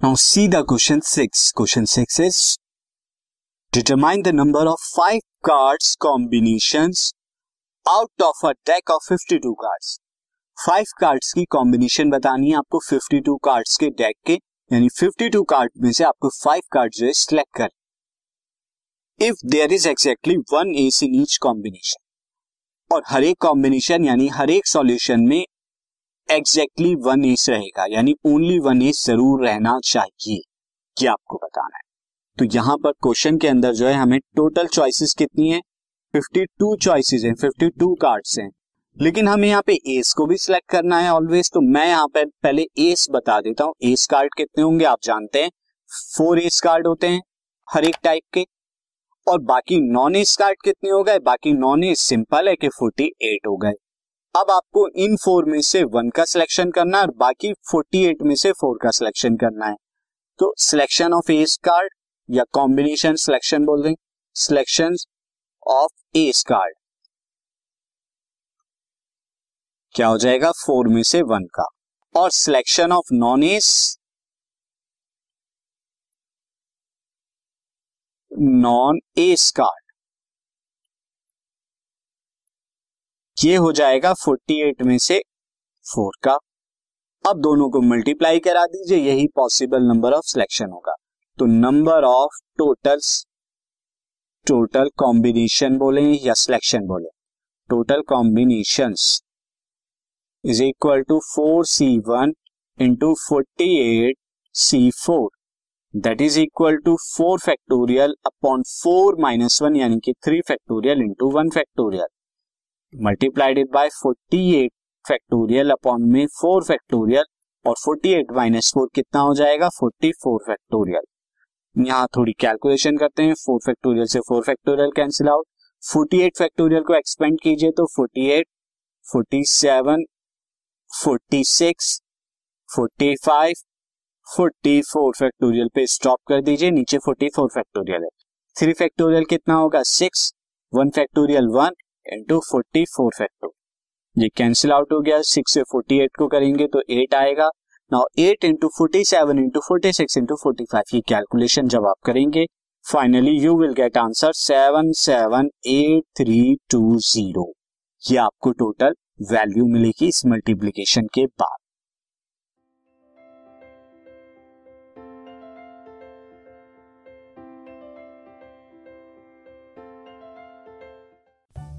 Now, see the question 6. Question 6 is, determine the number of 5 cards combinations out of a deck of 52 cards. 5 cards की combination बतानी है आपको 52 cards के deck के, यानी 52 card में से आपको 5 कार्ड जो है सिलेक्ट कर if there is exactly one ace in each combination और हर एक कॉम्बिनेशन यानी हर एक सॉल्यूशन में एग्जैक्टली वन एस रहेगा, यानी ओनली वन एस ज़रूर रहना चाहिए, ये आपको बताना है। तो यहाँ पर क्वेश्चन के अंदर जो है, हमें टोटल चॉइसेस कितनी है? 52 चॉइसेस हैं 52 कार्ड्स हैं। लेकिन हमें यहाँ पे एस को भी सिलेक्ट करना है ऑलवेज तो मैं यहाँ पे पहले एस बता देता हूँ। एस कार्ड कितने होंगे, आप जानते हैं। फोर एस कार्ड होते हैं, हर एक टाइप के। और बाकी नॉन एस कार्ड कितने हो गए? बाकी नॉन एस सिंपल है कि फोर्टी एट हो गए। अब आपको इन फोर में से वन का सिलेक्शन करना है और बाकी फोर्टी एट में से फोर का सिलेक्शन करना है। तो सिलेक्शन ऑफ़ एस कार्ड या कॉम्बिनेशन सिलेक्शन बोल दें। सिलेक्शन ऑफ़ एस कार्ड क्या हो जाएगा? फोर में से वन का। और selection of non ace non ace card ये हो जाएगा 48 में से फोर का। अब दोनों को मल्टीप्लाई करा दीजिए, यही पॉसिबल नंबर ऑफ़ सिलेक्शन होगा। तो number of totals total combination बोले या सिलेक्शन बोले। Total combination is equal to four C one into forty eight C four that is equal to four factorial upon four minus one यानी कि three factorial into one factorial multiplied by 48 factorial upon में 4 factorial और 48 minus four कितना हो जाएगा? 44 factorial यहाँ थोड़ी calculation करते हैं। 4 फैक्टोरियल से 4 फैक्टोरियल कैंसिल आउट 48 फैक्टोरियल को एक्सपेंड कीजिए तो 48, 47, 46, 45, 44 फैक्टोरियल पे स्टॉप कर दीजिए। नीचे 44 फैक्टोरियल है। थ्री फैक्टोरियल कितना होगा? Six one factorial one into forty four factor ये कैंसिल आउट हो गया सिक्स से फोर्टी एट को करेंगे तो एट आएगा। Now eight into forty seven into forty six into forty five की कैलकुलेशन जब आप करेंगे finally you will get answer seven seven eight three two zero आपको टोटल वैल्यू मिलेगी इस मल्टीप्लीकेशन के बाद।